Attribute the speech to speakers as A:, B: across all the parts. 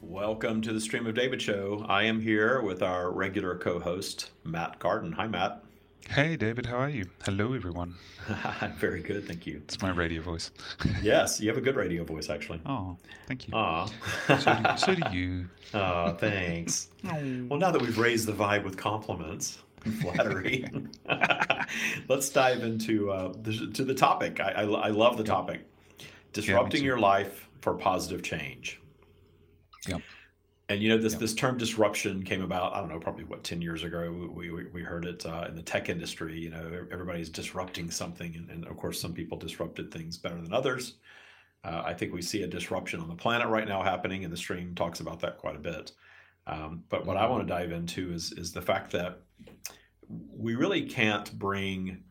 A: Welcome to the Stream of David show. I am here with our regular co host, Matt Gardan. Hi, Matt.
B: Hey, David, how are you? Hello, everyone.
A: I'm very good, thank you.
B: It's my radio voice.
A: yes, you have a good radio voice, actually.
B: Oh, thank you.
A: Aw.
B: So do, so do you.
A: Aw, thanks. Well, now that we've raised the vibe with compliments and flattery, let's dive into uh, the, to the topic. I, I, I love the topic disrupting
B: too.
A: your life for positive change.
B: Yep.
A: And you know this
B: Yep.
A: this term disruption came about I don't know probably what ten years ago we we, we heard it uh, in the tech industry you know everybody's disrupting something and, and of course some people disrupted things better than others. Uh, I think we see a disruption on the planet right now happening and the stream talks about that quite a bit. Um, but what I want to dive into is is the fact that we really can't bring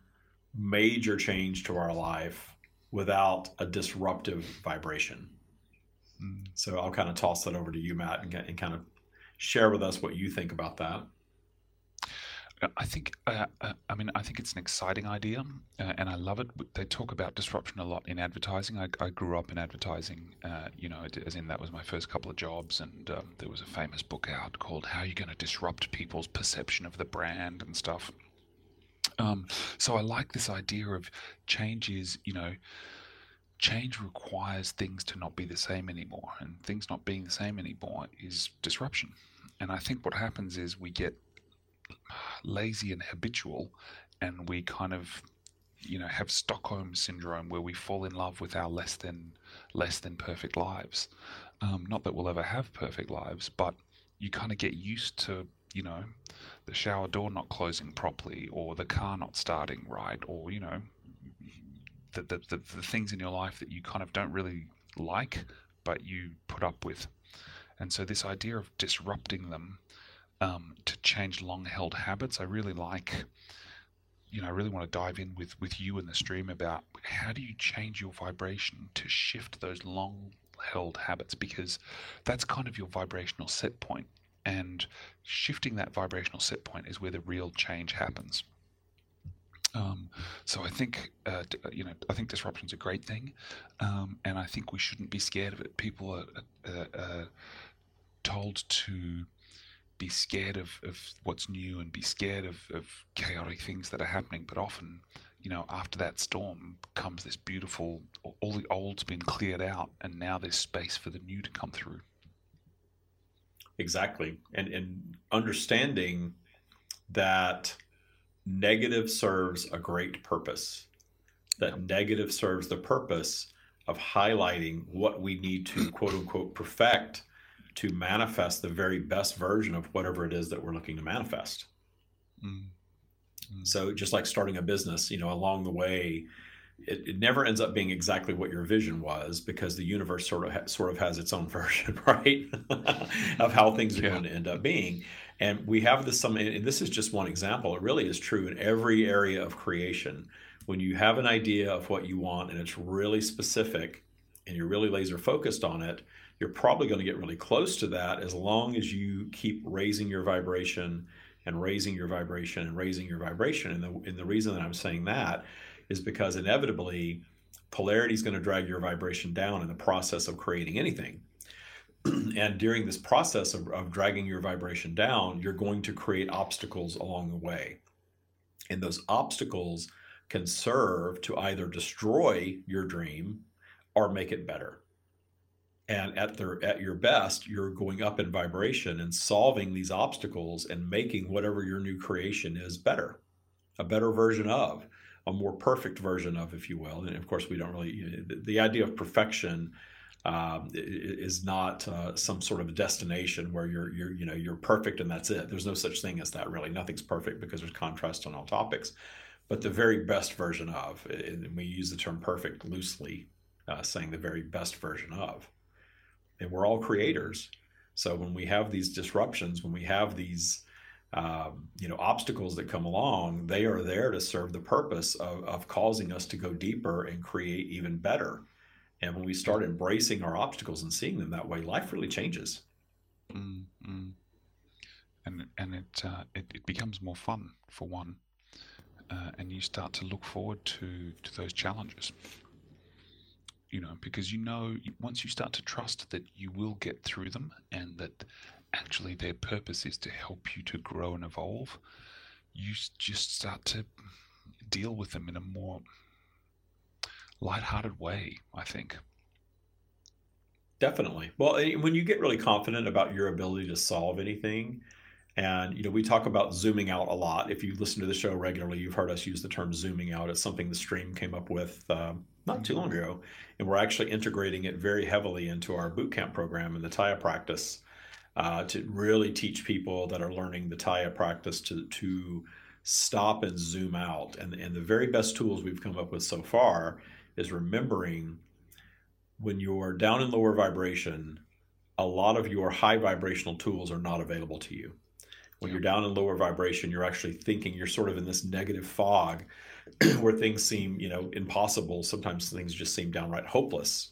A: major change to our life without a disruptive vibration.
B: Mm.
A: So I'll kind of toss that over to you, Matt, and, and kind of share with us what you think about that.
B: Uh, I think, uh, uh, I mean, I think it's an exciting idea, uh, and I love it. They talk about disruption a lot in advertising. I, I grew up in advertising, uh, you know, as in that was my first couple of jobs, and um, there was a famous book out called "How Are You Going to Disrupt People's Perception of the Brand" and stuff. Um, so I like this idea of changes, you know, change requires things to not be the same anymore, and things not being the same anymore is disruption. And I think what happens is we get lazy and habitual, and we kind of, you know, have Stockholm syndrome where we fall in love with our less than less than perfect lives. Um, not that we'll ever have perfect lives, but you kind of get used to, you know, the shower door not closing properly, or the car not starting right, or you know, the, the, the, the things in your life that you kind of don't really like, but you put up with. And so, this idea of disrupting them um, to change long held habits, I really like. You know, I really want to dive in with, with you in the stream about how do you change your vibration to shift those long held habits because that's kind of your vibrational set point. And shifting that vibrational set point is where the real change happens. Um, so I think uh, d- you know I think disruption's a great thing, um, and I think we shouldn't be scared of it. People are, uh, uh, told to be scared of, of what's new and be scared of, of chaotic things that are happening. But often, you know, after that storm comes this beautiful. All the old's been cleared out, and now there's space for the new to come through.
A: Exactly. And and understanding that negative serves a great purpose. That negative serves the purpose of highlighting what we need to quote unquote perfect to manifest the very best version of whatever it is that we're looking to manifest.
B: Mm.
A: So just like starting a business, you know, along the way, it, it never ends up being exactly what your vision was because the universe sort of ha- sort of has its own version, right, of how things are
B: Yeah.
A: going to end up being. And we have this some, and this is just one example. It really is true in every area of creation. When you have an idea of what you want and it's really specific, and you're really laser focused on it, you're probably going to get really close to that as long as you keep raising your vibration and raising your vibration and raising your vibration. And the, and the reason that I'm saying that is because inevitably polarity is going to drag your vibration down in the process of creating anything. and during this process of, of dragging your vibration down, you're going to create obstacles along the way. And those obstacles can serve to either destroy your dream or make it better. And at their at your best, you're going up in vibration and solving these obstacles and making whatever your new creation is better, a better version of, a more perfect version of, if you will. And of course, we don't really you know, the, the idea of perfection i- is not uh, some sort of destination where you're you're you know you're perfect and that's it. There's no such thing as that really. Nothing's perfect because there's contrast on all topics. But the very best version of, and we use the term perfect loosely, uh, saying the very best version of and we're all creators. So when we have these disruptions, when we have these um, you know obstacles that come along, they are there to serve the purpose of, of causing us to go deeper and create even better. And when we start embracing our obstacles and seeing them that way, life really changes.
B: Mm, mm. And and it, uh, it it becomes more fun for one, uh, and you start to look forward to to those challenges. you know, because you know once you start to trust that you will get through them and that actually their purpose is to help you to grow and evolve, you just start to deal with them in a more lighthearted way, I think.
A: Definitely. Well, when you get really confident about your ability to solve anything, and you know, we talk about zooming out a lot. If you listen to the show regularly, you've heard us use the term zooming out. It's something the stream came up with um, not too long ago, and we're actually integrating it very heavily into our boot camp program and the Taya practice uh, to really teach people that are learning the Taya practice to to stop and zoom out. And and the very best tools we've come up with so far is remembering when you're down in lower vibration, a lot of your high vibrational tools are not available to you. When you're down in lower vibration, you're actually thinking you're sort of in this negative fog where things seem, you know, impossible. Sometimes things just seem downright hopeless.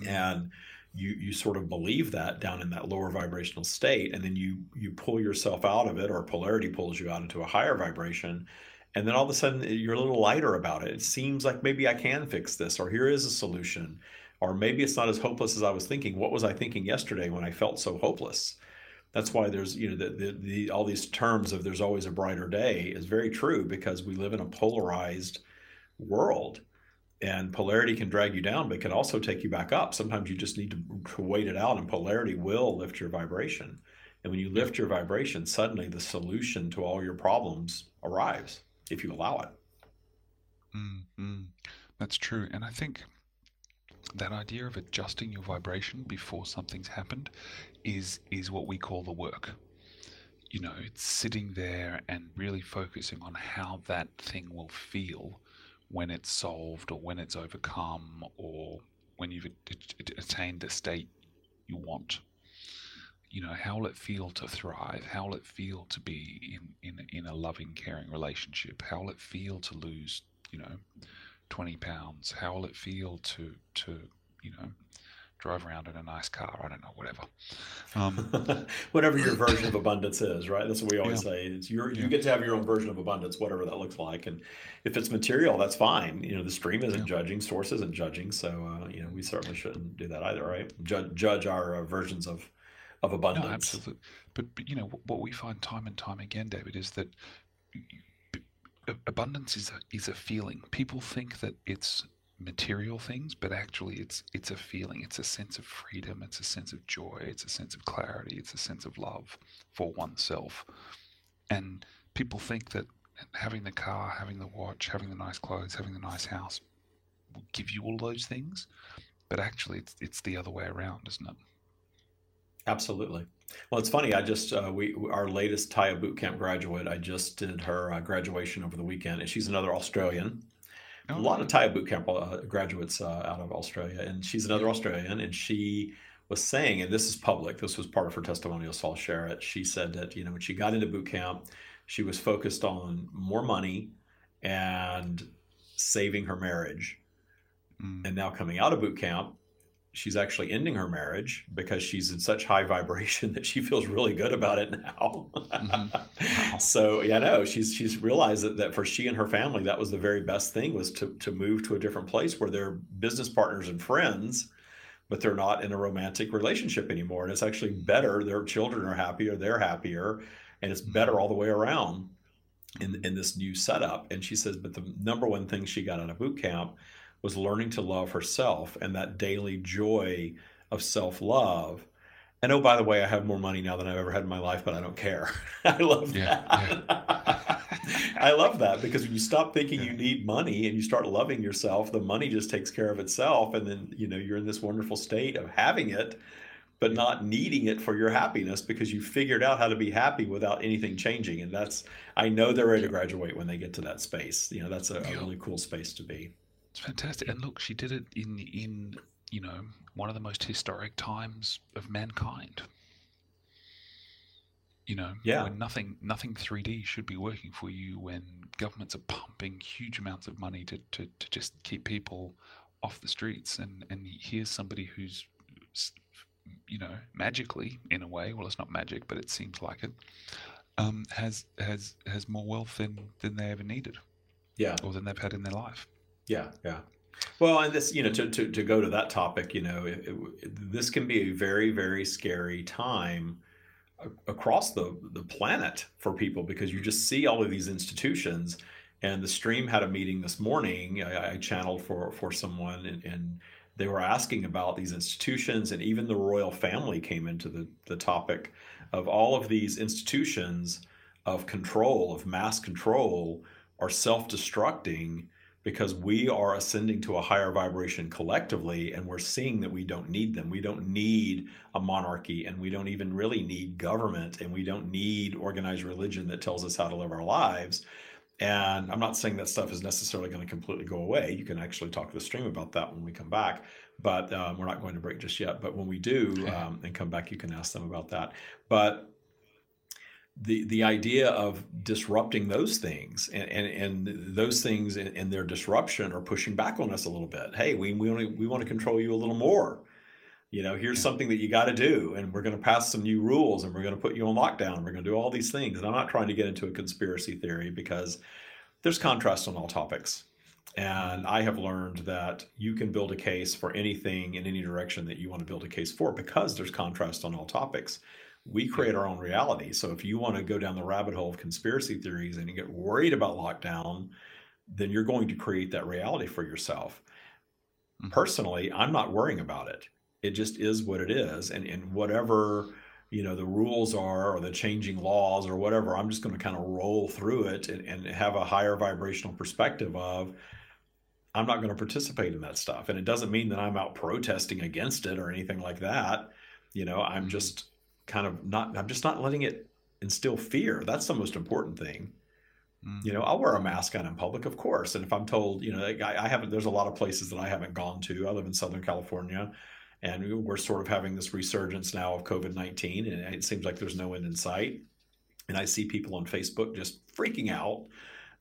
A: Mm-hmm. And you you sort of believe that down in that lower vibrational state and then you you pull yourself out of it or polarity pulls you out into a higher vibration and then all of a sudden eh, you're a little lighter about it. It seems like maybe I can fix this or here is a solution or maybe it's not as hopeless as I was thinking. What was I thinking yesterday when I felt so hopeless? that's why there's you know the, the, the, all these terms of there's always a brighter day is very true because we live in a polarized world and polarity can drag you down but can also take you back up. Sometimes you just need to, to wait it out and polarity will lift your vibration. And when you lift your vibration suddenly the solution to all your problems arrives if you allow it.
B: Mm-hmm. that's true. And i think that idea of adjusting your vibration before something's happened is is what we call the work. You know it's sitting there and really focusing on how that thing will feel when it's solved or when it's overcome or when you've attained the state you want. You know how will it feel to thrive? How will it feel to be in in, in a loving caring relationship? How will it feel to lose you know 20 pounds? How will it feel to to you know drive around in a nice car i don't know whatever
A: um, whatever your version of abundance is right that's what we always yeah. say it's your you yeah. get to have your own version of abundance whatever that looks like and if it's material that's fine you know the stream isn't yeah. judging source isn't judging so uh, you know we certainly shouldn't do that either right judge, judge our uh, versions of of abundance no,
B: absolutely but, but you know what we find time and time again david is that abundance is a, is a feeling. People think that it's material things, but actually it's it's a feeling. It's a sense of freedom. It's a sense of joy. It's a sense of clarity. It's a sense of love for oneself. And people think that having the car, having the watch, having the nice clothes, having the nice house will give you all those things, but actually it's it's the other way around, isn't it?
A: Absolutely. Well, it's funny. I just uh, we our latest Taya Bootcamp graduate. I just did her uh, graduation over the weekend, and she's another Australian. Oh, a lot of Taya Bootcamp uh, graduates uh, out of Australia, and she's another Australian. And she was saying, and this is public. This was part of her testimonial, so I'll share it. She said that you know when she got into boot camp, she was focused on more money and saving her marriage. Mm. And now coming out of boot camp, she's actually ending her marriage because she's in such high vibration that she feels really good about it now. mm-hmm. So yeah, no, she's she's realized that, that for she and her family, that was the very best thing was to to move to a different place where they're business partners and friends, but they're not in a romantic relationship anymore. And it's actually better. Their children are happier, they're happier, and it's better mm-hmm. all the way around in in this new setup. And she says, but the number one thing she got out of boot camp was learning to love herself and that daily joy of self love. And oh, by the way, I have more money now than I've ever had in my life, but I don't care. I love yeah, that. Yeah. I love that because when you stop thinking yeah. you need money and you start loving yourself, the money just takes care of itself. And then, you know, you're in this wonderful state of having it, but not needing it for your happiness because you figured out how to be happy without anything changing. And that's, I know they're ready to graduate when they get to that space. You know, that's a, a really cool space to be.
B: It's fantastic. And look, she did it in in you know one of the most historic times of mankind. You know,
A: yeah.
B: when nothing nothing 3D should be working for you, when governments are pumping huge amounts of money to, to, to just keep people off the streets, and and here's somebody who's you know magically in a way, well, it's not magic, but it seems like it, um, has has has more wealth than than they ever needed,
A: yeah,
B: or than they've had in their life.
A: Yeah, yeah. Well, and this, you know, to, to, to go to that topic, you know, it, it, this can be a very, very scary time across the, the planet for people because you just see all of these institutions. And the stream had a meeting this morning. I, I channeled for for someone, and, and, they were asking about these institutions, and even the royal family came into the the topic of all of these institutions of control, of mass control, are self destructing because we are ascending to a higher vibration collectively and we're seeing that we don't need them. We don't need a monarchy and we don't even really need government and we don't need organized religion that tells us how to live our lives. And I'm not saying that stuff is necessarily going to completely go away. You can actually talk to the stream about that when we come back, but um, we're not going to break just yet. But when we do um, and come back, you can ask them about that. But the the idea of disrupting those things and and, and those things and, and, their disruption are pushing back on us a little bit. Hey, we we want to, we want to control you a little more. You know, here's something that you got to do, and we're going to pass some new rules, and we're going to put you on lockdown. We're going to do all these things. And I'm not trying to get into a conspiracy theory because there's contrast on all topics. And I have learned that you can build a case for anything in any direction that you want to build a case for because there's contrast on all topics we create our own reality. So if you want to go down the rabbit hole of conspiracy theories and you get worried about lockdown, then you're going to create that reality for yourself. Mm-hmm. Personally, I'm not worrying about it. It just is what it is. And, and whatever, you know, the rules are or the changing laws or whatever, I'm just going to kind of roll through it and, and have a higher vibrational perspective of I'm not going to participate in that stuff. And it doesn't mean that I'm out protesting against it or anything like that. You know, I'm mm-hmm. just kind of not i'm just not letting it instill fear. That's the most important thing. Mm. you know i'll wear a mask on in public of course. And if i'm told you know I, I haven't there's a lot of places that i haven't gone to. I live in southern california and we're sort of having this resurgence now of covid-19 and it seems like there's no end in sight. And i see people on facebook just freaking out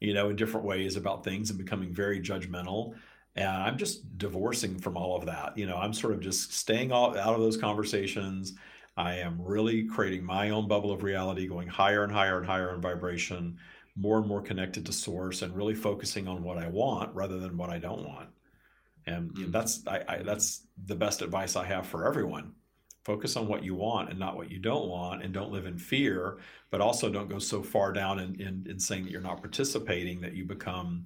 A: you know in different ways about things and becoming very judgmental. And i'm just divorcing from all of that. You know i'm sort of just staying all, out of those conversations I am really creating my own bubble of reality, going higher and higher and higher in vibration, more and more connected to source, and really focusing on what I want rather than what I don't want. And mm-hmm. that's I, I, that's the best advice I have for everyone. Focus on what you want and not what you don't want, and don't live in fear. But also don't go so far down in, in, in saying that you're not participating that you become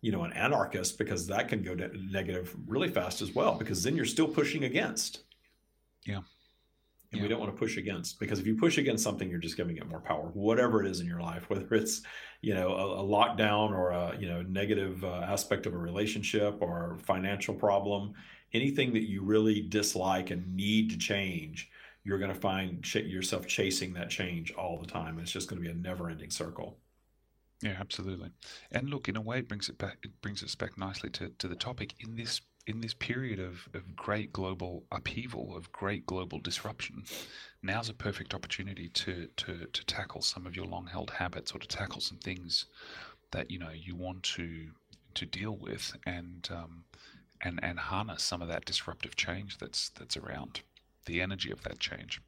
A: you know an anarchist because that can go negative really fast as well because then you're still pushing against
B: yeah
A: and yeah. we don't want to push against because if you push against something you're just giving it more power whatever it is in your life whether it's you know a, a lockdown or a you know negative uh, aspect of a relationship or financial problem anything that you really dislike and need to change you're going to find ch- yourself chasing that change all the time it's just going to be a never ending circle.
B: Yeah absolutely. And look in a way it brings it back it brings us back nicely to, to the topic. In this in this period of, of great global upheaval, of great global disruption, now's a perfect opportunity to, to, to tackle some of your long held habits or to tackle some things that you know you want to to deal with and um, and and harness some of that disruptive change that's that's around the energy of that change.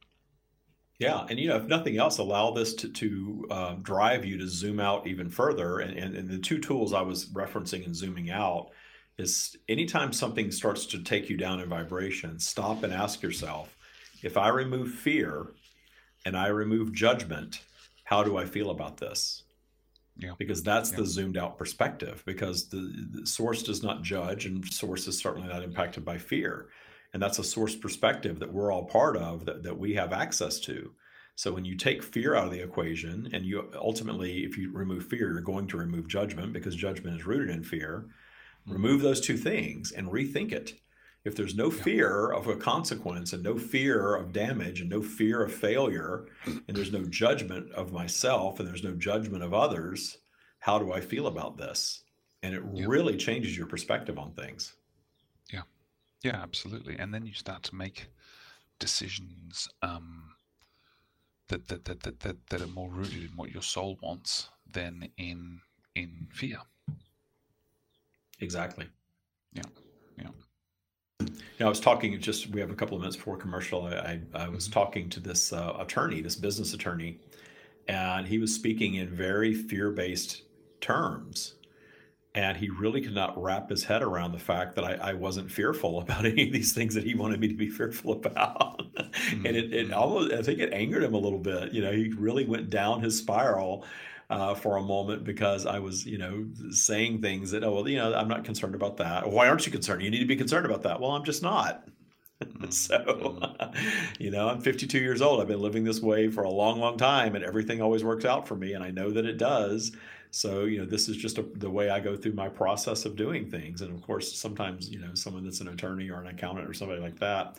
A: Yeah, and you know, if nothing else, allow this to, to uh, drive you to zoom out even further. And, and, and the two tools I was referencing in zooming out is anytime something starts to take you down in vibration, stop and ask yourself if I remove fear and I remove judgment, how do I feel about this?
B: Yeah.
A: Because that's yeah. the zoomed out perspective, because the, the, source does not judge, and source is certainly not impacted by fear. And that's a source perspective that we're all part of, that, that we have access to. So when you take fear out of the equation, and you ultimately, if you remove fear, you're going to remove judgment because judgment is rooted in fear remove those two things and rethink it. If there's no fear of a consequence and no fear of damage and no fear of failure and there's no judgment of myself and there's no judgment of others how do i feel about this? And it yeah. really changes your perspective on things.
B: Yeah. Yeah absolutely. And then you start to make decisions um, that, that, that, that, that, that are more rooted in what your soul wants than in in fear
A: Exactly.
B: Yeah. Yeah.
A: You know, I was talking just, we have a couple of minutes before commercial. I, I, I was mm-hmm. talking to this uh, attorney, this business attorney, and he was speaking in very fear based terms. and he really could not wrap his head around the fact that I, I, wasn't fearful about any of these things that he wanted me to be fearful about. Mm-hmm. and it, it, almost, I think it angered him a little bit. You know, he really went down his spiral uh, for a moment because I was, you know, saying things that, oh, well, you know, I'm not concerned about that. Why aren't you concerned? You need to be concerned about that. Well, I'm just not. Mm-hmm. so, you know, I'm 52 years old. I've been living this way for a long, long time, and everything always works out for me. And I know that it does. So, you know, this is just a, the way I go through my process of doing things. And of course, sometimes, you know, someone that's an attorney or an accountant or somebody like that,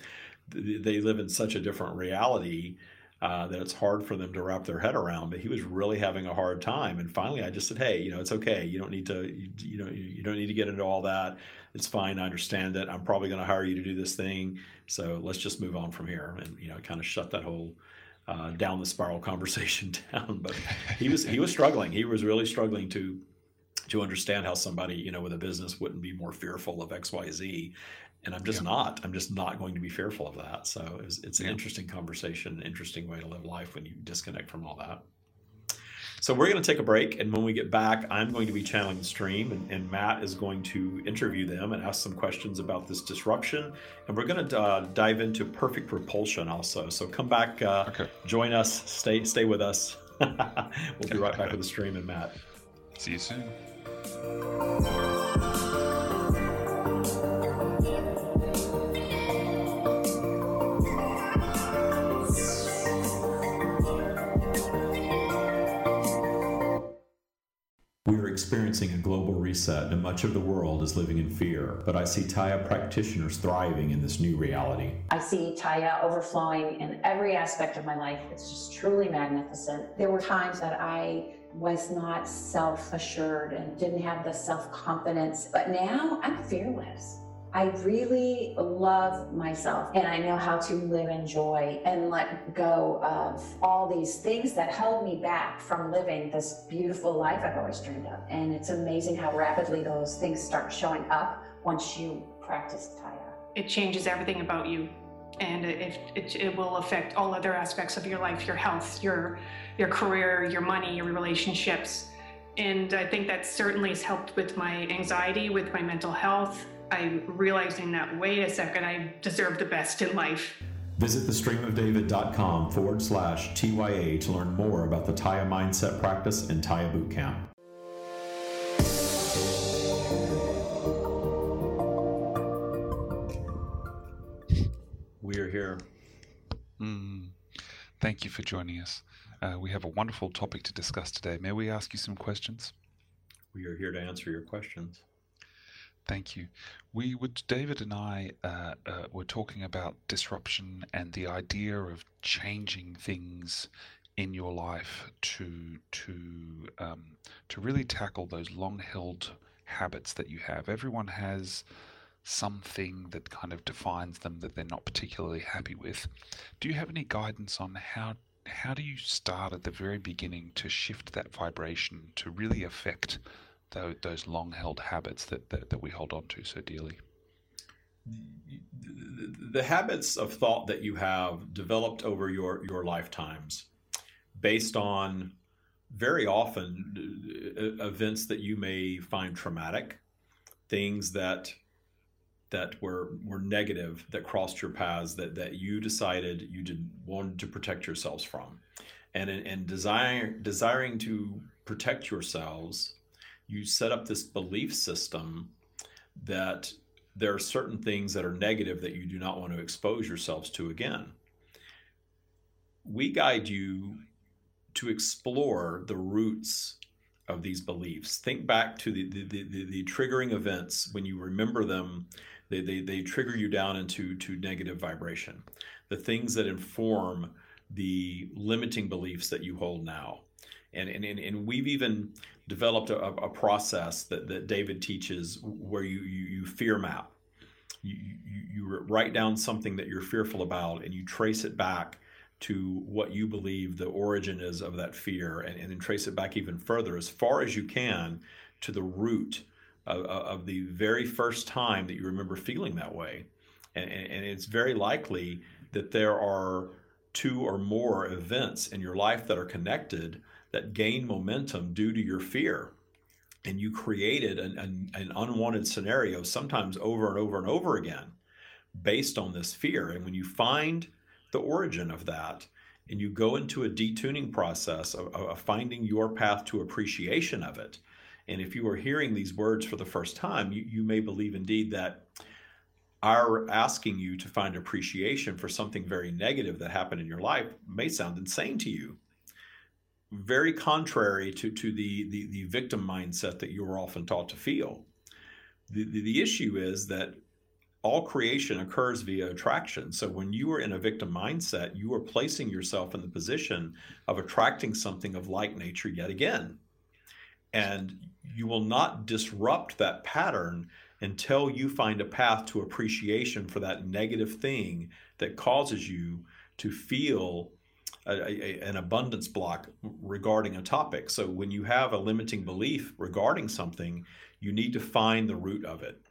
A: they live in such a different reality uh, that it's hard for them to wrap their head around. But he was really having a hard time. And finally, I just said, "Hey, you know, it's okay. You don't need to, you, you know, you don't need to get into all that. It's fine. I understand it. I'm probably going to hire you to do this thing. So let's just move on from here." And you know, kind of shut that whole uh, down the spiral conversation down. But he was he was struggling. He was really struggling to to understand how somebody you know with a business wouldn't be more fearful of X Y Z. And I'm just yeah. not. I'm just not going to be fearful of that. So it was, it's an yeah. interesting conversation, an interesting way to live life when you disconnect from all that. So we're going to take a break, and when we get back, I'm going to be channeling the stream, and, and, Matt is going to interview them and ask some questions about this disruption, and we're going to uh, dive into perfect repulsion also. So come back, uh, okay. join us, stay stay with us. we'll be right back with the stream and Matt.
B: See you soon.
A: Experiencing a global reset, and much of the world is living in fear. But I see Taya practitioners thriving in this new reality.
C: I see Taya overflowing in every aspect of my life. It's just truly magnificent. There were times that I was not self assured and didn't have the self confidence, but now I'm fearless. I really love myself and I know how to live in joy and let go of all these things that held me back from living this beautiful life I've always dreamed of. And it's amazing how rapidly those things start showing up once you practice Taya.
D: It changes everything about you and it, it, it, will affect all other aspects of your life your health your your career your money your relationships and i think that certainly has helped with my anxiety with my mental health I'm realizing that, wait a second, I deserve the best in life.
A: Visit thestreamofdavid.com forward slash TYA to learn more about the Taya Mindset Practice and Taya Bootcamp. We are here.
B: Mm. Thank you for joining us. Uh, we have a wonderful topic to discuss today. May we ask you some questions?
A: We are here to answer your questions.
B: Thank you. We would, David and I uh, uh, were talking about disruption and the idea of changing things in your life to to um, to really tackle those long-held habits that you have. Everyone has something that kind of defines them that they're not particularly happy with. Do you have any guidance on how how do you start at the very beginning to shift that vibration to really affect those, long held habits that, that, that we hold on to so dearly?
A: The habits of thought that you have developed over your, your lifetimes based on very often uh, events that you may find traumatic, things that that were were negative that crossed your paths that that you decided you did wanted to protect yourselves from, and and desire desiring to protect yourselves you set up this belief system that there are certain things that are negative that you do not want to expose yourselves to again. We guide you to explore the roots of these beliefs. Think back to the, the, the, the, triggering events. When you remember them, they, they, they trigger you down into to negative vibration. The things that inform the limiting beliefs that you hold now. And, and, and we've even developed a, a process that, that David teaches where you, you, you fear map. You, you, you write down something that you're fearful about and you trace it back to what you believe the origin is of that fear and, and then trace it back even further as far as you can to the root of, of the very first time that you remember feeling that way. And, and, it's very likely that there are two or more events in your life that are connected that gain momentum due to your fear. and you created an, an, an unwanted scenario sometimes over and over and over again based on this fear. And when you find the origin of that, and you go into a detuning process of, of, finding your path to appreciation of it. And if you are hearing these words for the first time, you, you may believe indeed that our asking you to find appreciation for something very negative that happened in your life may sound insane to you. Very contrary to, to the, the, the victim mindset that you are often taught to feel. The, the, the issue is that all creation occurs via attraction. So when you are in a victim mindset, you are placing yourself in the position of attracting something of like nature yet again. And you will not disrupt that pattern until you find a path to appreciation for that negative thing that causes you to feel a, a, an abundance block regarding a topic. So when you have a limiting belief regarding something, you need to find the root of it.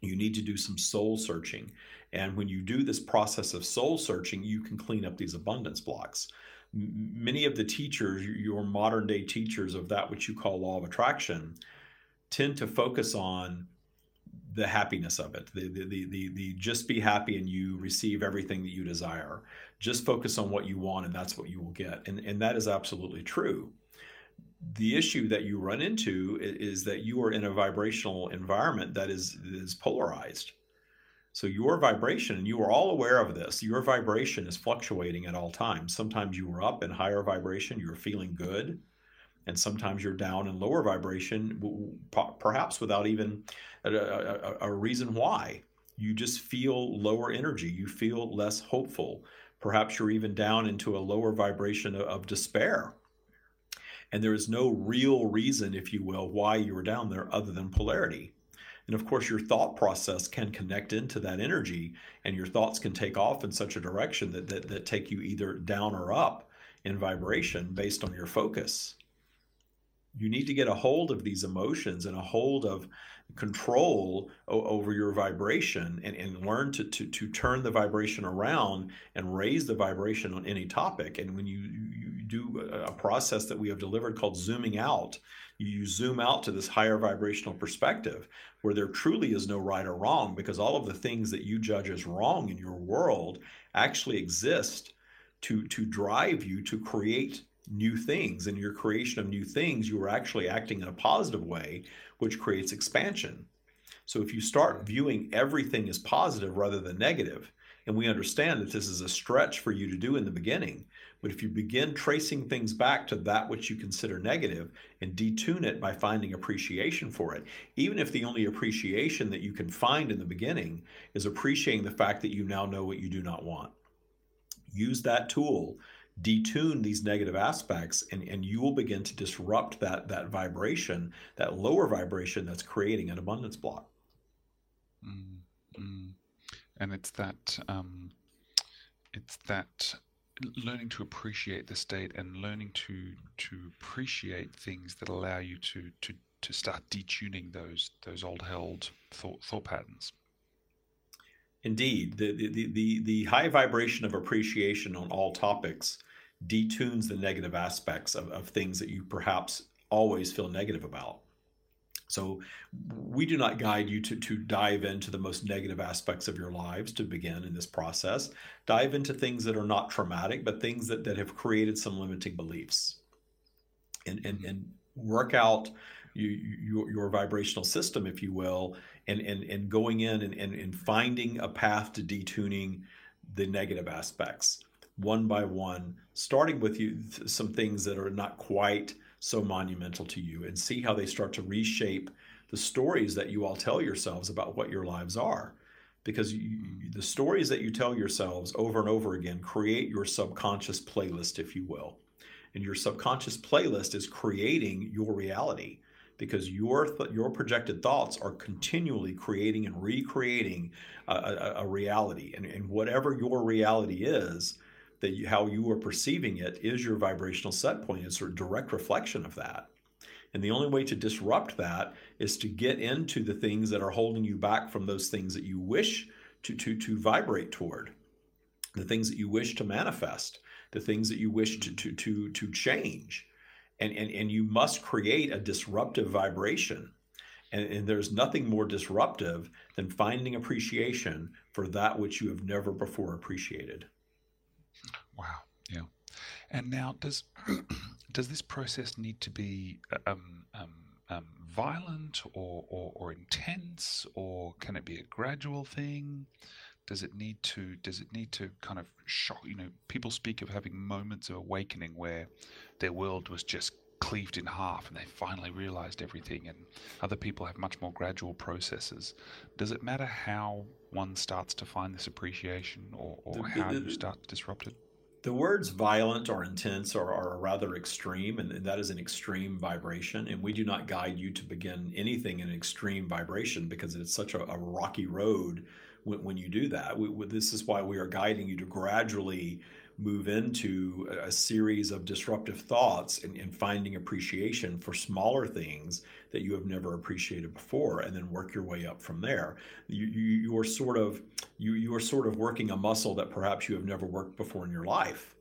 A: You need to do some soul searching. And when you do this process of soul searching, you can clean up these abundance blocks. Many of the teachers, your modern day teachers of that which you call law of attraction, tend to focus on the happiness of it the, the, the, the, the just be happy and you receive everything that you desire. Just focus on what you want and that's what you will get. And, and that is absolutely true. The issue that you run into is, that you are in a vibrational environment that is is polarized. So your vibration and you are all aware of this your vibration is fluctuating at all times. Sometimes you are up in higher vibration you're feeling good and sometimes you're down in lower vibration perhaps without even a, a, a, reason why. You just feel lower energy. You feel less hopeful. Perhaps you're even down into a lower vibration of, of despair. And there is no real reason if you will why you are down there other than polarity. And of course your thought process can connect into that energy and your thoughts can take off in such a direction that, that, that take you either down or up in vibration based on your focus. You need to get a hold of these emotions and a hold of control o- over your vibration and, and learn to, to, to turn the vibration around and raise the vibration on any topic. And when you, you do a process that we have delivered called zooming out, you zoom out to this higher vibrational perspective where there truly is no right or wrong because all of the things that you judge as wrong in your world actually exist to, to drive you to create new things. In your creation of new things, you are actually acting in a positive way, which creates expansion. So if you start viewing everything as positive rather than negative, and we understand that this is a stretch for you to do in the beginning, but if you begin tracing things back to that which you consider negative and detune it by finding appreciation for it, even if the only appreciation that you can find in the beginning is appreciating the fact that you now know what you do not want, use that tool detune these negative aspects and, and you will begin to disrupt that that vibration that lower vibration that's creating an abundance block.
B: Mm, mm. and it's that um, it's that learning to appreciate the state and learning to to appreciate things that allow you to to to start detuning those those old held thought thought patterns.
A: Indeed, the, the, the, the high vibration of appreciation on all topics detunes the negative aspects of, of things that you perhaps always feel negative about. So we do not guide you to, to dive into the most negative aspects of your lives to begin in this process. Dive into things that are not traumatic, but things that, that have created some limiting beliefs. And, and, and work out you, your, your vibrational system, if you will, and, and, and going in and, and, and finding a path to detuning the negative aspects one by one, starting with you some things that are not quite so monumental to you, and see how they start to reshape the stories that you all tell yourselves about what your lives are. Because you, the stories that you tell yourselves over and over again create your subconscious playlist, if you will. And your subconscious playlist is creating your reality because your th- your projected thoughts are continually creating and recreating a, a, a reality and, and whatever your reality is that how you are perceiving it is your vibrational set point. It's a direct reflection of that. And the only way to disrupt that is to get into the things that are holding you back from those things that you wish to to to vibrate toward. The things that you wish to manifest. The things that you wish to to to to change. And, and, and you must create a disruptive vibration. And, and there's nothing more disruptive than finding appreciation for that which you have never before appreciated.
B: Wow. Yeah. And now, does does this process need to be um, um, um, violent or, or, or intense, or can it be a gradual thing? Does it need to does it need to kind of shock? You know, people speak of having moments of awakening where their world was just cleaved in half and they finally realized everything and other people have much more gradual processes does it matter how one starts to find this appreciation or, or how you start to disrupt it
A: the words violent or intense are, are rather extreme, and, that is an extreme vibration. And we do not guide you to begin anything in an extreme vibration because it's such a, a rocky road when, when, you do that. We, this is why we are guiding you to gradually move into a series of disruptive thoughts and, and, finding appreciation for smaller things that you have never appreciated before and then work your way up from there. You, you, you are sort of you, you are sort of working a muscle that perhaps you have never worked before in your life.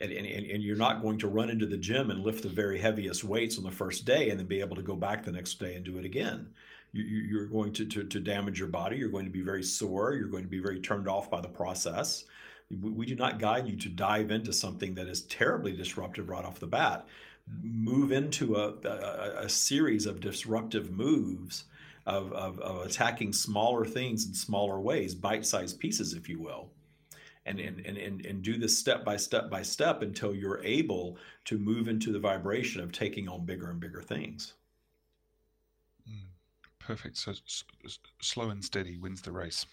A: And, and, and you're not going to run into the gym and lift the very heaviest weights on the first day and then be able to go back the next day and do it again. You, are going to, to, to damage your body. You're going to be very sore. You're going to be very turned off by the process we do not guide you to dive into something that is terribly disruptive right off the bat. Move into a, a, a series of disruptive moves of, of, of, attacking smaller things in smaller ways, bite sized pieces, if you will. And, and, and, and do this step by step by step until you're able to move into the vibration of taking on bigger and bigger things.
B: Mm, perfect. So s- slow and steady wins the race.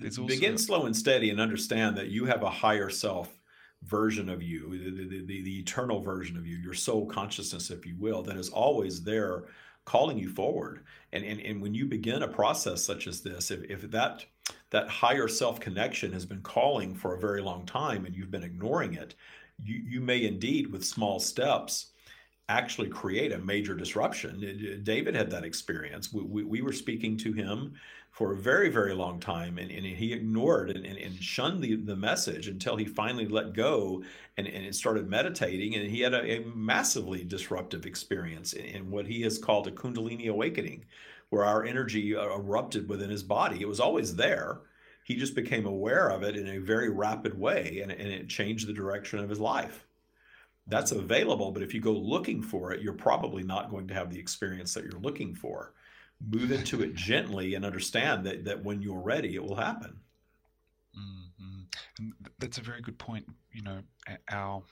A: It's also... Begin slow and steady and understand that you have a higher self version of you, the, the, the, the, eternal version of you, your soul consciousness, if you will, that is always there calling you forward. And, and, and when you begin a process such as this, if, if that, that higher self connection has been calling for a very long time and you've been ignoring it, you, you may indeed, with small steps, actually create a major disruption. David had that experience. We, we, we, were speaking to him for a very, very long time, and, and he ignored and, and, and shunned the, the message until he finally let go and, and started meditating. And he had a, a massively disruptive experience in, in, what he has called a Kundalini awakening, where our energy uh, erupted within his body. It was always there. He just became aware of it in a very rapid way, and, and it changed the direction of his life that's available but if you go looking for it you're probably not going to have the experience that you're looking for move into it gently and understand that, that when you're ready it will happen.
B: Mm-hmm. that's a very good point you know our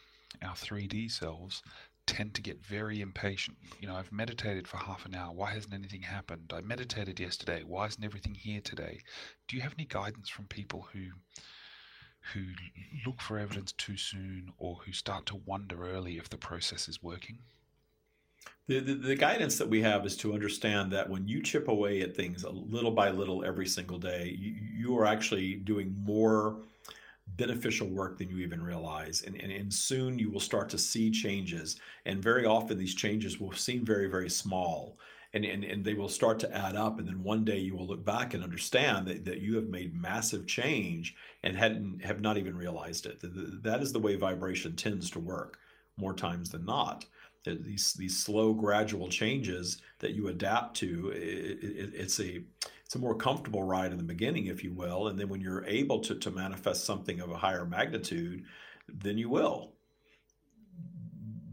B: our 3d selves tend to get very impatient. You know i've meditated for half an hour. Why hasn't anything happened? I meditated yesterday. Why isn't everything here today? Do you have any guidance from people who who look for evidence too soon or who start to wonder early if the process is working?
A: The, the, the, guidance that we have is to understand that when you chip away at things a little by little every single day, you, you are actually doing more beneficial work than you even realize. And, and, and soon you will start to see changes. And very often these changes will seem very, very small and, and, and they will start to add up. And then one day you will look back and understand that, that you have made massive change and hadn't have not even realized it. That is the way vibration tends to work more times than not. Uh, these these slow, gradual changes that you adapt to, it, it, it's a it's a more comfortable ride in the beginning, if you will, and then when you're able to to manifest something of a higher magnitude, then you will.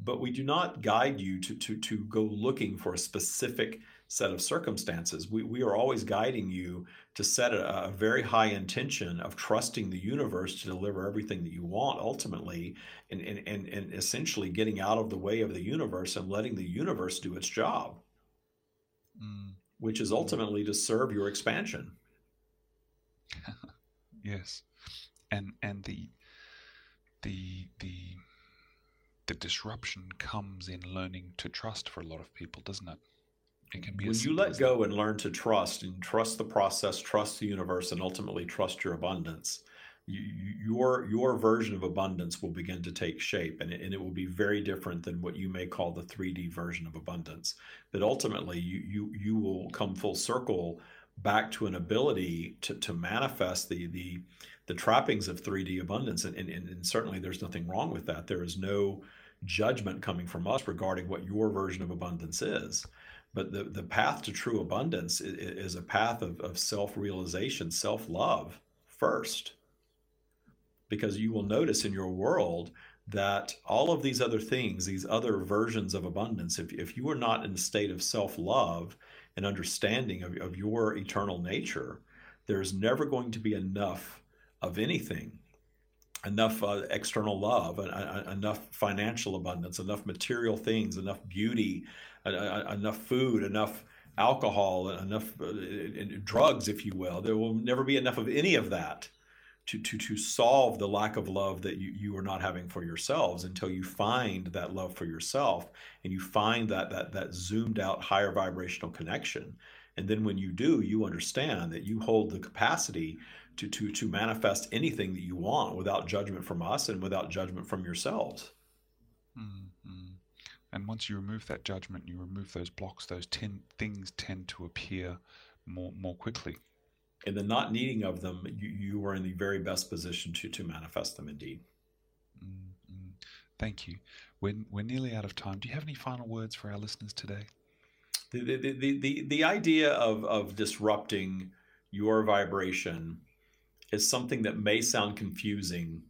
A: But we do not guide you to, to, to go looking for a specific set of circumstances. We, we are always guiding you to set a, a, very high intention of trusting the universe to deliver everything that you want ultimately, and, and, and, and essentially getting out of the way of the universe and letting the universe do its job, mm. which is ultimately to serve your expansion.
B: yes. And, and the, the, the, the disruption comes in learning to trust for a lot of people, doesn't it?
A: It can be when you let go and learn to trust and trust the process, trust the universe, and ultimately trust your abundance. You, your your version of abundance will begin to take shape, and it, and it will be very different than what you may call the 3D version of abundance. But ultimately, you you you will come full circle back to an ability to, to manifest the the the trappings of 3D abundance, and, and, and certainly there's nothing wrong with that. There is no judgment coming from us regarding what your version of abundance is. But the, the path to true abundance is, is a path of, of self realization, self love first. Because you will notice in your world that all of these other things, these other versions of abundance, if, if you are not in a state of self love and understanding of, of your eternal nature, there's never going to be enough of anything enough uh, external love, uh, enough financial abundance, enough material things, enough beauty, enough food, enough alcohol, enough uh, drugs, if you will. There will never be enough of any of that to, to, to solve the lack of love that you, you are not having for yourselves until you find that love for yourself and you find that, that, that zoomed out higher vibrational connection. And then when you do, you understand that you hold the capacity to, to, to manifest anything that you want without judgment from us and without judgment from yourselves.
B: Mm-hmm. And once you remove that judgment, you remove those blocks, those ten, things tend to appear more, more quickly
A: in the not needing of them, you, you are in the very best position to, to manifest them indeed.
B: Mm-hmm. Thank you. We're, we're nearly out of time. Do you have any final words for our listeners today?
A: The, the, the, the, the idea of, of disrupting your vibration is something that may sound confusing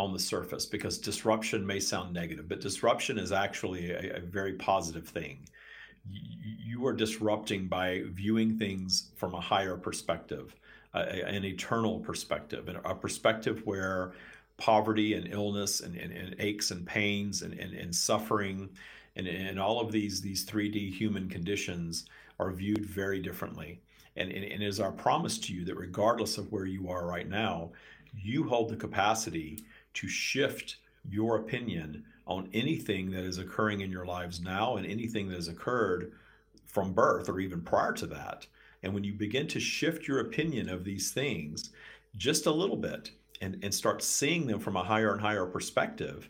A: on the surface because disruption may sound negative, but disruption is actually a, a very positive thing you are disrupting by viewing things from a higher perspective, an eternal perspective, and a perspective where poverty and illness and, and, and aches and pains and, and, and suffering and, and all of these these 3D human conditions are viewed very differently. And, and, and it is our promise to you that regardless of where you are right now, you hold the capacity to shift your opinion on anything that is occurring in your lives now and anything that has occurred from birth or even prior to that. And when you begin to shift your opinion of these things just a little bit and, and start seeing them from a higher and higher perspective,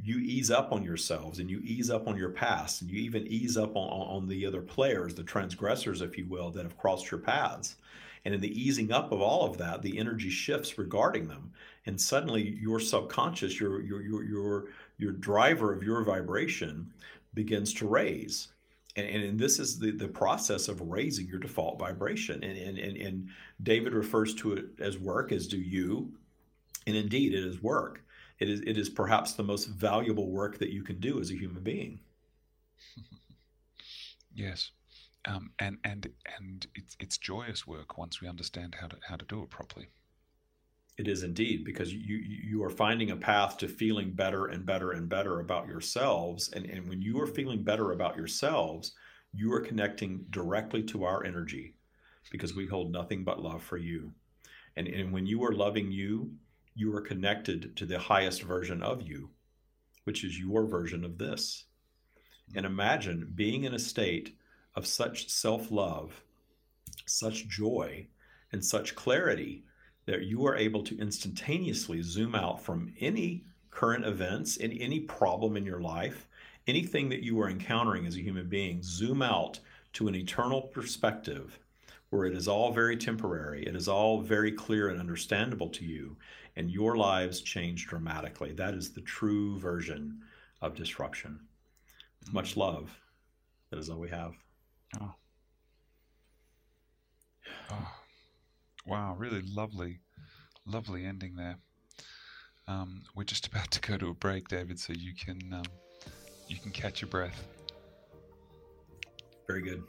A: you ease up on yourselves and you ease up on your past and you even ease up on, on the other players, the transgressors, if you will, that have crossed your paths. And in the easing up of all of that, the energy shifts regarding them. And suddenly your subconscious, your your your your your driver of your vibration begins to raise. And, and, this is the, the process of raising your default vibration. And, and, and, and David refers to it as work, as do you. And indeed, it is work. It is, it is perhaps the most valuable work that you can do as a human being.
B: Yes. Um, and and and it's it's joyous work once we understand how to how to do it properly.
A: It is indeed because you you are finding a path to feeling better and better and better about yourselves. And, and when you are feeling better about yourselves, you are connecting directly to our energy because we hold nothing but love for you. And, and when you are loving you, you are connected to the highest version of you, which is your version of this. And imagine being in a state of such self love, such joy, and such clarity that you are able to instantaneously zoom out from any current events, and any problem in your life, anything that you are encountering as a human being, zoom out to an eternal perspective where it is all very temporary, it is all very clear and understandable to you, and your lives change dramatically. That is the true version of disruption. With much love, that is all we have.
B: Oh. oh. Wow, really lovely, lovely ending there. Um, we're just about to go to a break, David, so you can um, you can catch your breath.
A: Very good.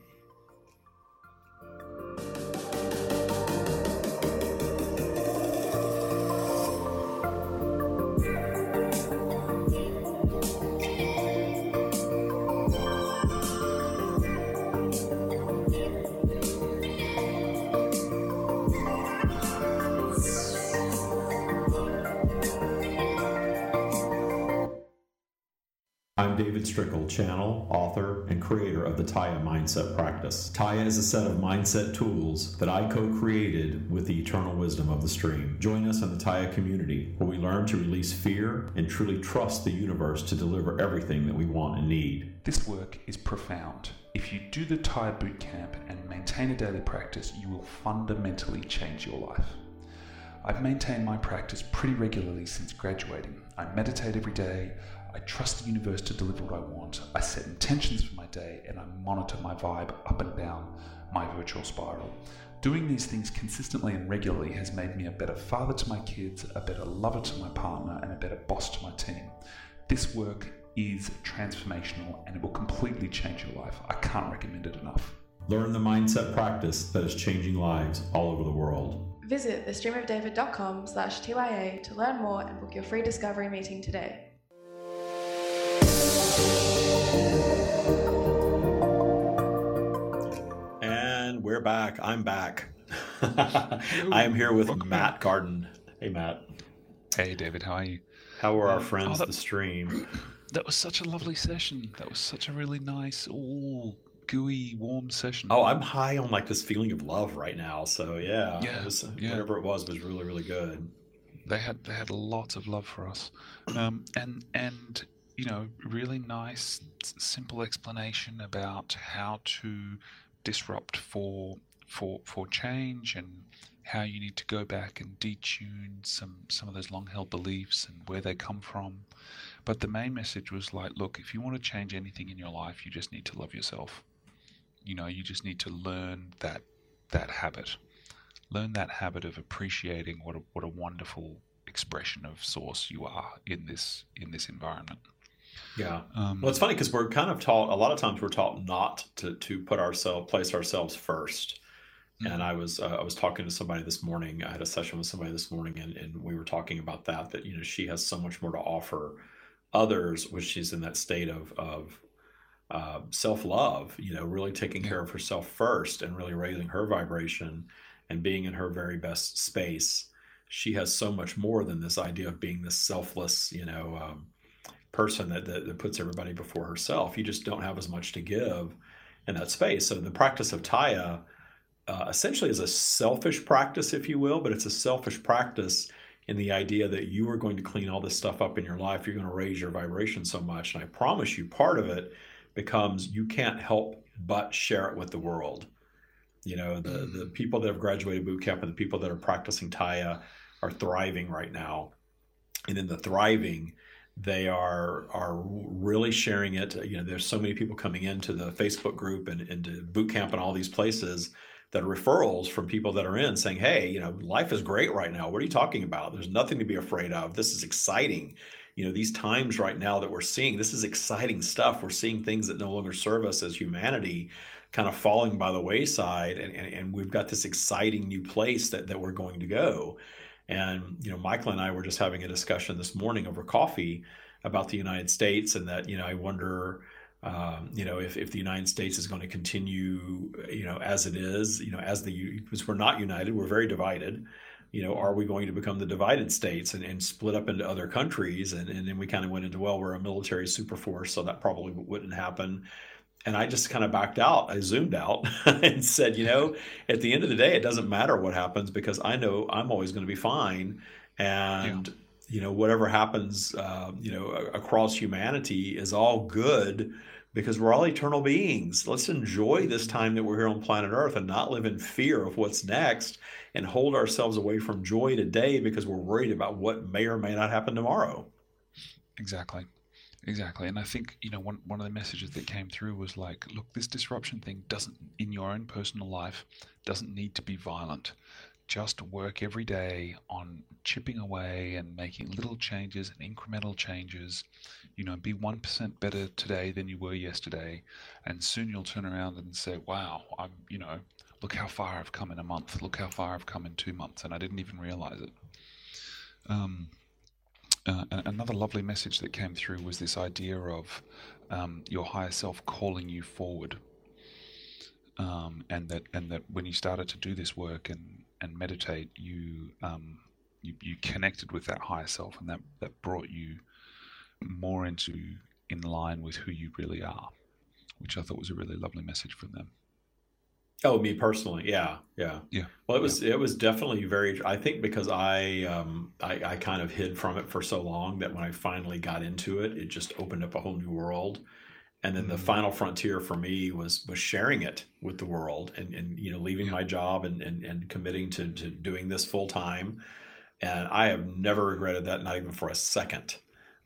A: David Strickel, channel, author, and creator of the Taya Mindset Practice. Taya is a set of mindset tools that I co created with the eternal wisdom of the stream. Join us in the Taya community, where we learn to release fear and truly trust the universe to deliver everything that we want and need.
B: This work is profound. If you do the Taya Bootcamp and maintain a daily practice, you will fundamentally change your life. I've maintained my practice pretty regularly since graduating. I meditate every day, I trust the universe to deliver what I want. I set intentions for my day and I monitor my vibe up and down my virtual spiral. Doing these things consistently and regularly has made me a better father to my kids, a better lover to my partner, and a better boss to my team. This work is transformational and it will completely change your life. I can't recommend it enough.
A: Learn the mindset practice that is changing lives all over the world.
E: Visit thestreamofdavid.com slash TYA to learn more and book your free discovery meeting today.
A: And we're back. I'm back. I am here with
B: Welcome
A: Matt
B: back.
A: Gardan. Hey, Matt.
B: Hey, David, how are you?
A: How are our
B: Um,
A: friends,
B: oh, that-
A: the stream?
B: That was such a lovely session. That was such a really nice, all gooey, warm session.
A: Oh, I'm high on like this feeling of love right now. So yeah,
B: Yeah,
A: it was,
B: yeah.
A: whatever it was was really, really good.
B: they had they had lots of love for us, um, and and you know really nice simple explanation about how to disrupt for for for change and how you need to go back and detune some some of those long held beliefs and where they come from. But the main message was like, look, if you want to change anything in your life, you just need to love yourself. You know, you just need to learn that that habit learn that habit of appreciating what a, what a wonderful expression of source you are in this in this environment.
A: Yeah.
B: Um,
A: Well, it's funny because we're kind of taught a lot of times we're taught not to to put ourselves place ourselves 1st
B: Mhm.
A: And I was uh, I was talking to somebody this morning. I had a session with somebody this morning, and, and we were talking about that. That you know she has so much more to offer others when she's in that state of of uh, self love. You know, really taking
B: Yeah.
A: care of herself first, and really raising her vibration, and being in her very best space. She has so much more than this idea of being this selfless, you know, um, person that, that that puts everybody before herself. You just don't have as much to give in that space. So the practice of Taya uh, essentially is a selfish practice, if you will, but it's a selfish practice in the idea that you are going to clean all this stuff up in your life. You're going to raise your vibration so much. And I promise you, part of it becomes you can't help but share it with the world. You know, the, the people that have graduated boot camp and the people that are practicing Taya are thriving right now. And in the thriving, they are are really sharing it. You know, there's so many people coming into the Facebook group and into boot camp and all these places that are referrals from people that are in saying, Hey, you know, life is great right now. What are you talking about? There's nothing to be afraid of. This is exciting. You know, these times right now that we're seeing, this is exciting stuff. We're seeing things that no longer serve us as humanity kind of falling by the wayside. And, and, and we've got this exciting new place that, that we're going to go. And, you know, Michael and I were just having a discussion this morning over coffee about the United States and that, you know, I wonder, um, you know, if, if the United States is going to continue, you know, as it is, you know, as the, because we're not united, we're very divided. You know, are we going to become the divided states and, and split up into other countries? And, and then we kind of went into, well, we're a military superforce, so that probably wouldn't happen. And I just kind of backed out. I zoomed out and said, you know, at the end of the day, it doesn't matter what happens because I know I'm always going to be fine. And, you know, whatever happens, uh, you know, across humanity is all good because we're all eternal beings. Let's enjoy this time that we're here on planet Earth and not live in fear of what's next and hold ourselves away from joy today because we're worried about what may or may not happen tomorrow.
B: Exactly. Exactly. And I think, you know, one, one of the messages that came through was like, look, this disruption thing doesn't, in your own personal life, doesn't need to be violent. Just work every day on chipping away and making little changes and incremental changes. You know, be 1% better today than you were yesterday. And soon you'll turn around and say, wow, I'm, you know, look how far I've come in a month. Look how far I've come in two months. And I didn't even realize it. Um, uh, another lovely message that came through was this idea of um, your higher self calling you forward, um, and that and that when you started to do this work and and meditate, you um, you, you connected with that higher self, and that that brought you more into in line with who you really are, which I thought was a really lovely message from them.
A: Oh, me personally, yeah, yeah,
B: Yeah,
A: Well, it was it was definitely very. I think because I um I, I kind of hid from it for so long that when I finally got into it, it just opened up a whole new world. And then the
B: Mhm.
A: final frontier for me was was sharing it with the world and and you know leaving
B: Yeah.
A: my job and and, and committing to to doing this full time. And I have never regretted that, not even for a second.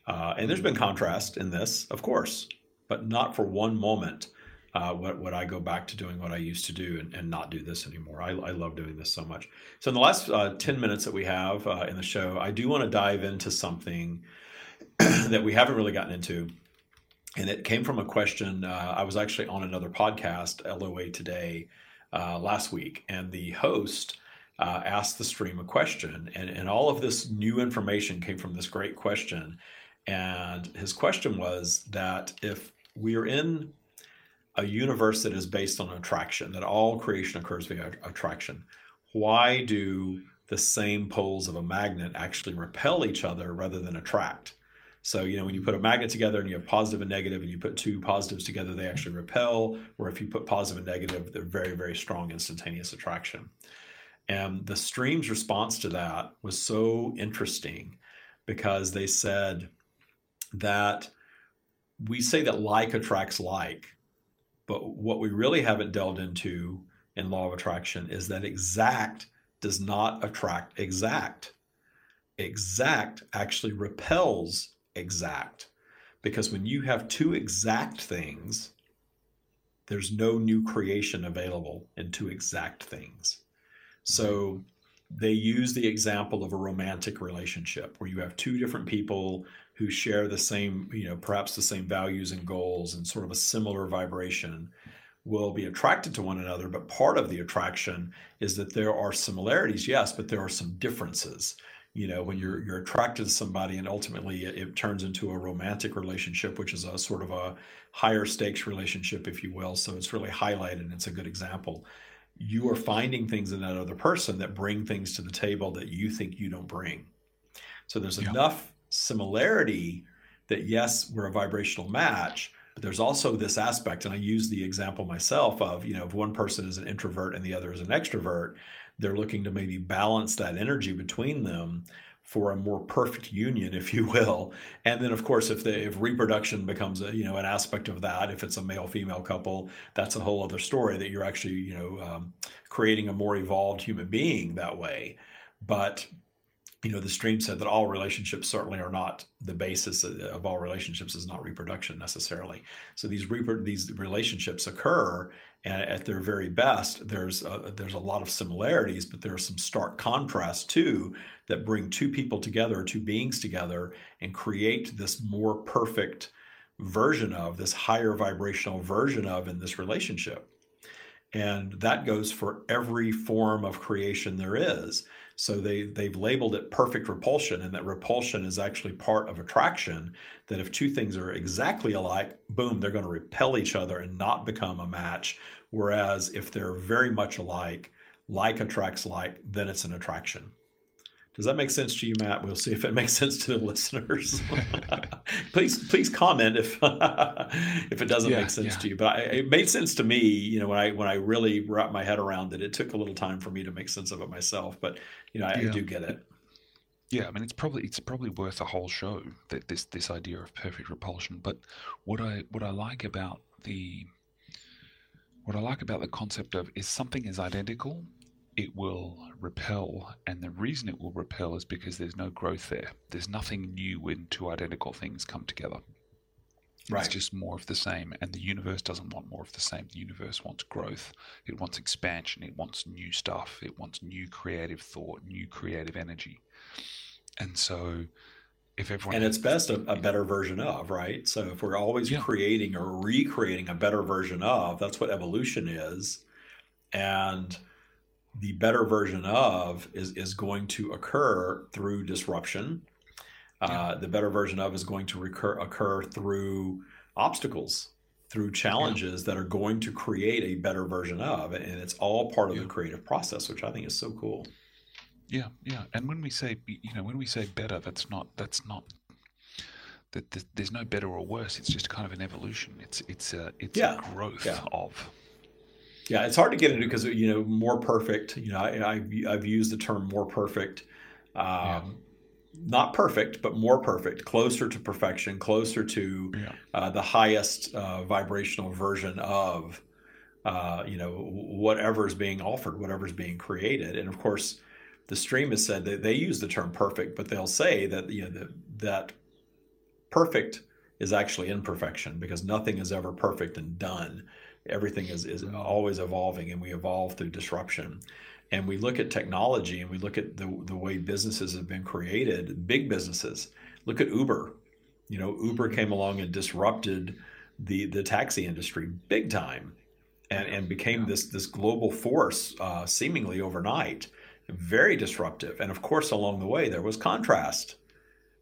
A: Uh, and there's been contrast in this, of course, but not for one moment uh, what would I go back to doing what I used to do and, and not do this anymore. I, I, love doing this so much. So in the last uh, 10 minutes that we have uh, in the show, I do want to dive into something that we haven't really gotten into. And it came from a question. Uh, I was actually on another podcast, LOA Today, uh, last week, and the host uh, asked the stream a question. And, and all of this new information came from this great question. And his question was that if we are in a universe that is based on attraction, that all creation occurs via attraction, why do the same poles of a magnet actually repel each other rather than attract? So, you know, when you put a magnet together and you have positive and negative, and you put two positives together, they actually repel. Or if you put positive and negative, they're very, very strong instantaneous attraction. And the stream's response to that was so interesting because they said that we say that like attracts like, but what we really haven't delved into in law of attraction is that exact does not attract exact. Exact actually repels exact. Because when you have two exact things, there's no new creation available in two exact things. So they use the example of a romantic relationship where you have two different people who share the same, you know, perhaps the same values and goals and sort of a similar vibration will be attracted to one another. But part of the attraction is that there are similarities, yes, but there are some differences. You know, when you're you're attracted to somebody and ultimately it, it turns into a romantic relationship, which is a sort of a higher stakes relationship, if you will. So it's really highlighted and it's a good example. You are finding things in that other person that bring things to the table that you think you don't bring. So there's yeah. enough similarity that yes, we're a vibrational match, but there's also this aspect, and I use the example myself of, you know, if one person is an introvert and the other is an extrovert, they're looking to maybe balance that energy between them for a more perfect union, if you will. And then, of course, if the if reproduction becomes a you know an aspect of that, if it's a male female couple, that's a whole other story. That you're actually you know um, creating a more evolved human being that way. But you know, the stream said that all relationships certainly are not the basis of all relationships is not reproduction necessarily. So these repro- these relationships occur, and at their very best, there's a, there's a lot of similarities, but there are some stark contrasts too that bring two people together, two beings together, and create this more perfect version of this higher vibrational version of in this relationship. And that goes for every form of creation there is. So they they've labeled it perfect repulsion, and that repulsion is actually part of attraction. That if two things are exactly alike, boom, they're going to repel each other and not become a match. Whereas if they're very much alike, like attracts like, then it's an attraction. Does that make sense to you, Matt? We'll see if it makes sense to the listeners. please, please comment if if it doesn't yeah, make sense yeah. to you. But I, it made sense to me, you know, when I when I really wrapped my head around it. It took a little time for me to make sense of it myself, but you know, I, yeah. I do get it.
B: Yeah, I mean, it's probably it's probably worth a whole show that this this idea of perfect repulsion. But what I what I like about the what I like about the concept of is something is identical it will repel. And the reason it will repel is because there's no growth there. There's nothing new when two identical things come together. Right. It's just more of the same. And the universe doesn't want more of the same. The universe wants growth, it wants expansion, it wants new stuff, it wants new creative thought, new creative energy. And so if everyone
A: and it's best a, a, better version of right so if we're always yeah. creating or recreating a better version of that's what evolution is and the better version of is, is going to occur through disruption. Uh, the better version of is going to recur, occur through obstacles, through challenges yeah. that are going to create a better version of. And it's all part of yeah. the creative process, which I think is so cool.
B: Yeah, yeah. And when we say, you know, when we say better, that's not, that's not, that there's no better or worse. It's just kind of an evolution. It's, it's a, it's yeah. a growth of.
A: Yeah, it's hard to get into because you know more perfect. You know, I, have I've used the term more perfect. Um, yeah. Not perfect, but more perfect, closer to perfection, closer to yeah. uh, the highest uh, vibrational version of, uh, you know, whatever is being offered, whatever is being created. And of course, the stream has said that they use the term perfect, but they'll say that you know the, that perfect is actually imperfection because nothing is ever perfect and done. Everything is, is
B: Mm.
A: always evolving and we evolve through disruption. And we look at technology and we look at the, the way businesses have been created, big businesses. Look at Uber. You know, Uber
B: Mm-hmm.
A: came along and disrupted the, the taxi industry big time and, and became this, this global force uh, seemingly overnight. Very disruptive. And of course, along the way, there was contrast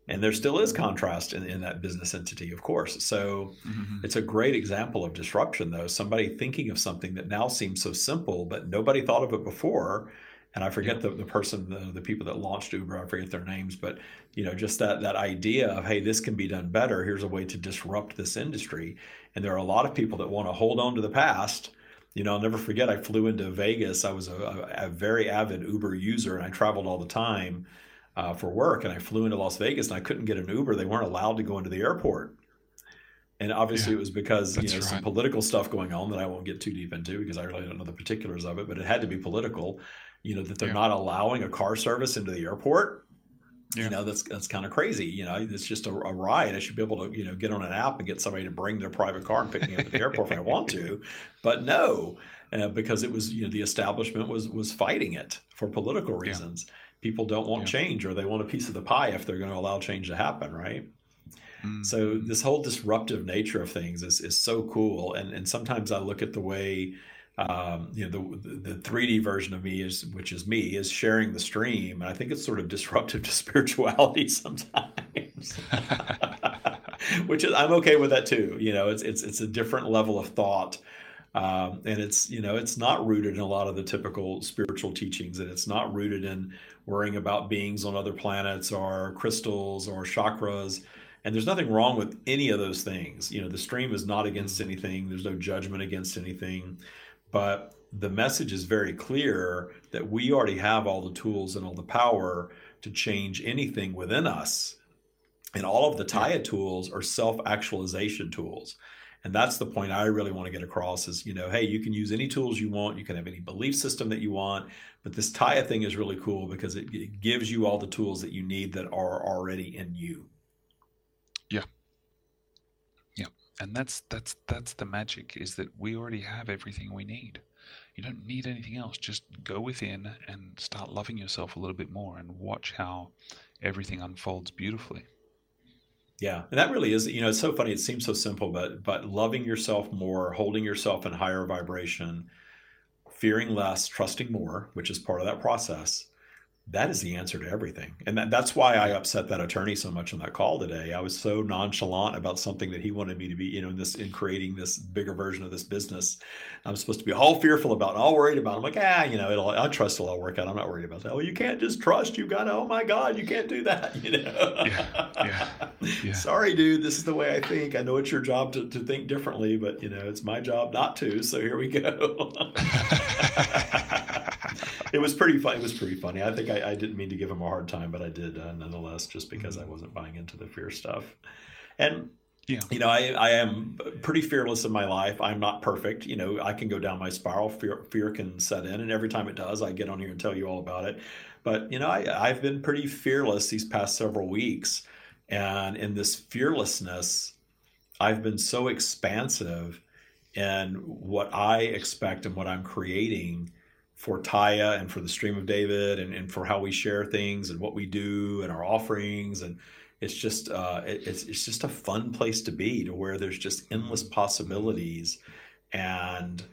A: and there still is contrast in, in that business entity of course. So
B: Mhm.
A: it's a great example of disruption though. Somebody thinking of something that now seems so simple but nobody thought of it before. And i forget the, the person the, the people that launched uber. I forget their names but you know just that that idea of hey this can be done better. Here's a way to disrupt this industry. And there are a lot of people that want to hold on to the past. You know i'll never forget i flew into vegas. I was a, a, a very avid uber user and i traveled all the time uh, for work, and I flew into Las Vegas, and I couldn't get an Uber. They weren't allowed to go into the airport, and obviously
B: Yeah,
A: it was because you know some political stuff going on that I won't get too deep into because I really don't know the particulars of it. But it had to be political, you know, that they're
B: Yeah.
A: not allowing a car service into the airport.
B: Yeah.
A: You know, that's that's kind of crazy. You know, it's just a, a ride. I should be able to you know get on an app and get somebody to bring their private car and pick me up at the airport if I want to, but no. Uh, because it was, you know, the establishment was was fighting it for political
B: Yeah.
A: People don't want
B: Yeah.
A: change or they want a piece of the pie if they're going to allow change to happen right?
B: Mm.
A: so this whole disruptive nature of things is, is so cool. And and sometimes i look at the way um, you know the the 3d version of me is which is me is sharing the stream. And i think it's sort of disruptive to spirituality sometimes. Which is i'm okay with that too. You know it's it's it's a different level of thought um, and it's you know it's not rooted in a lot of the typical spiritual teachings and it's not rooted in worrying about beings on other planets or crystals or chakras. And there's nothing wrong with any of those things. You know the stream is not against anything. There's no judgment against anything. But the message is very clear that we already have all the tools and all the power to change anything within us. And all of the Taya tools are self-actualization tools and that's the point i really want to get across is you know hey you can use any tools you want you can have any belief system that you want but this Taya thing is really cool because it, it gives you all the tools that you need that are already in you Yeah. Yeah.
B: and that's that's that's the magic is that we already have everything we need you don't need anything else just go within and start loving yourself a little bit more and watch how everything unfolds beautifully
A: Yeah, and that really is, you know, it's so funny. It seems so simple, but but loving yourself more, holding yourself in higher vibration, fearing less, trusting more, which is part of that process. That is the answer to everything, and that, that's why I upset that attorney so much on that call today. I was so nonchalant about something that he wanted me to be, you know, in this in creating this bigger version of this business. I'm supposed to be all fearful about, all worried about. I'm like, ah, you know, it'll. I trust it'll all work out. I'm not worried about that. Well, you can't just trust. You gotta. Oh my God, you can't do that. You know.
B: Yeah, yeah, yeah.
A: Sorry, dude. This is the way I think. I know it's your job to, to think differently, but you know, it's my job not to. So here we go. it was pretty fun. It was pretty funny. I think I, I didn't mean to give him a hard time, but I did uh, nonetheless, just because I wasn't buying into the fear stuff. And
B: Yeah.
A: you know, I, I am pretty fearless in my life. I'm not perfect. You know, I can go down my spiral. Fear, fear can set in, and every time it does, I get on here and tell you all about it. But you know, I, I've been pretty fearless these past several weeks, and in this fearlessness, I've been so expansive in what I expect and what I'm creating for Taya and for the Stream of David and, and for how we share things and what we do and our offerings and it's just uh, it, it's it's just a fun place to be to where there's just endless possibilities and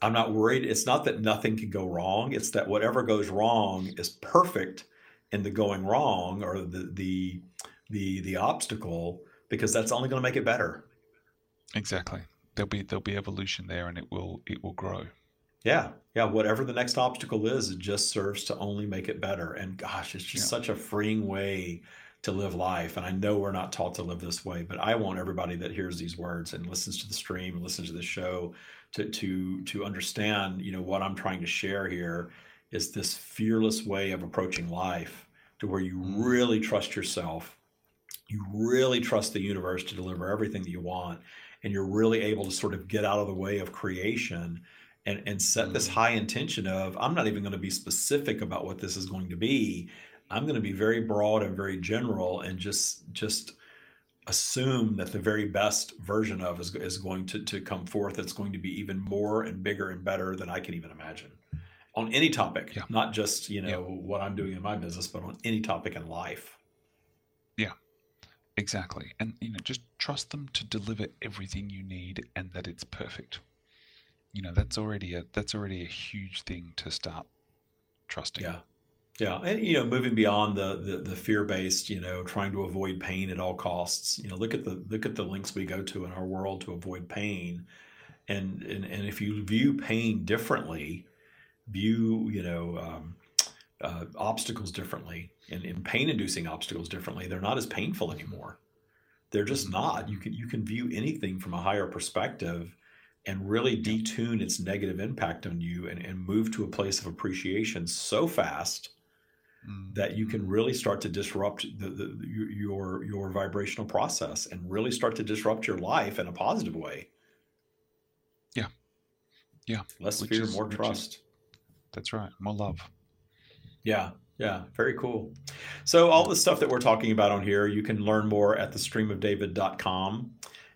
A: I'm not worried. It's not that nothing can go wrong. It's that whatever goes wrong is perfect in the going wrong or the the the the obstacle because that's only going to make it better.
B: Exactly. There'll be there'll be evolution there, and it will it will grow.
A: Yeah, yeah. Whatever the next obstacle is, it just serves to only make it better. And gosh, it's just
B: Yeah.
A: such a freeing way to live life. And I know we're not taught to live this way, but I want everybody that hears these words and listens to the stream and listens to the show to to to understand, you know, what I'm trying to share here is this fearless way of approaching life to where you
B: Mm.
A: really trust yourself. You really trust the universe to deliver everything that you want. And you're really able to sort of get out of the way of creation and, and set this
B: Mm.
A: high intention of I'm not even going to be specific about what this is going to be. I'm going to be very broad and very general and just just assume that the very best version of is, is going to, to come forth. It's going to be even more and bigger and better than I can even imagine on any topic,
B: Yeah.
A: not just, you know,
B: Yeah.
A: what I'm doing in my business, but on any topic in life.
B: Yeah, exactly. And you know, just trust them to deliver everything you need and that it's perfect. You know, that's already a that's already a huge thing to start trusting.
A: Yeah. Yeah. And, you know, moving beyond the, the, the fear-based, you know, trying to avoid pain at all costs, you know, look at the, look at the links we go to in our world to avoid pain. And, and, and if you view pain differently, view, you know, um, uh, obstacles differently and, and pain-inducing obstacles differently, they're not as painful anymore. They're just not. You can, you can view anything from a higher perspective and really detune its negative impact on you and, and move to a place of appreciation so fast
B: Mm,
A: that you can really start to disrupt the, the, your your vibrational process and really start to disrupt your life in a positive way.
B: Yeah. Yeah.
A: Less
B: Which
A: fear,
B: is-
A: more
B: which is-
A: trust.
B: That's right. More love.
A: Yeah, yeah, very cool. So all the stuff that we're talking about on here, you can learn more at thestreamofdavid.com.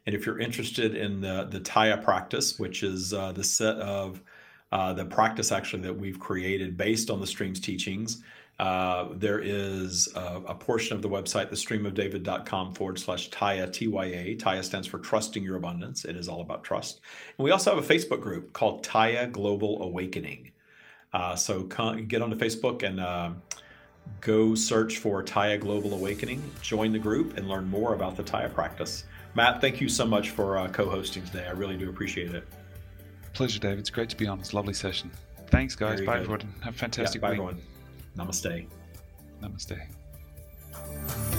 A: And if you're interested in the the Taya practice, which is uh, the set of uh, the practice actually that we've created based on the stream's teachings, uh, there is a, a portion of the website, thestreamofdavid.com forward slash Taya, T-Y-A. Taya stands for Trusting Your Abundance. It is all about trust. And we also have a Facebook group called Taya Global Awakening. Uh, so come, get onto Facebook and uh, go search for Taya Global Awakening. Join the group and learn more about the Taya practice. Matt, thank you so much for uh, co hosting today. I really do appreciate it.
B: Pleasure, Dave. It's great to be on. It's a lovely session. Thanks, guys. Bye,
A: good.
B: everyone. Have a fantastic yeah,
A: bye,
B: week.
A: Everyone. Namaste.
B: Namaste.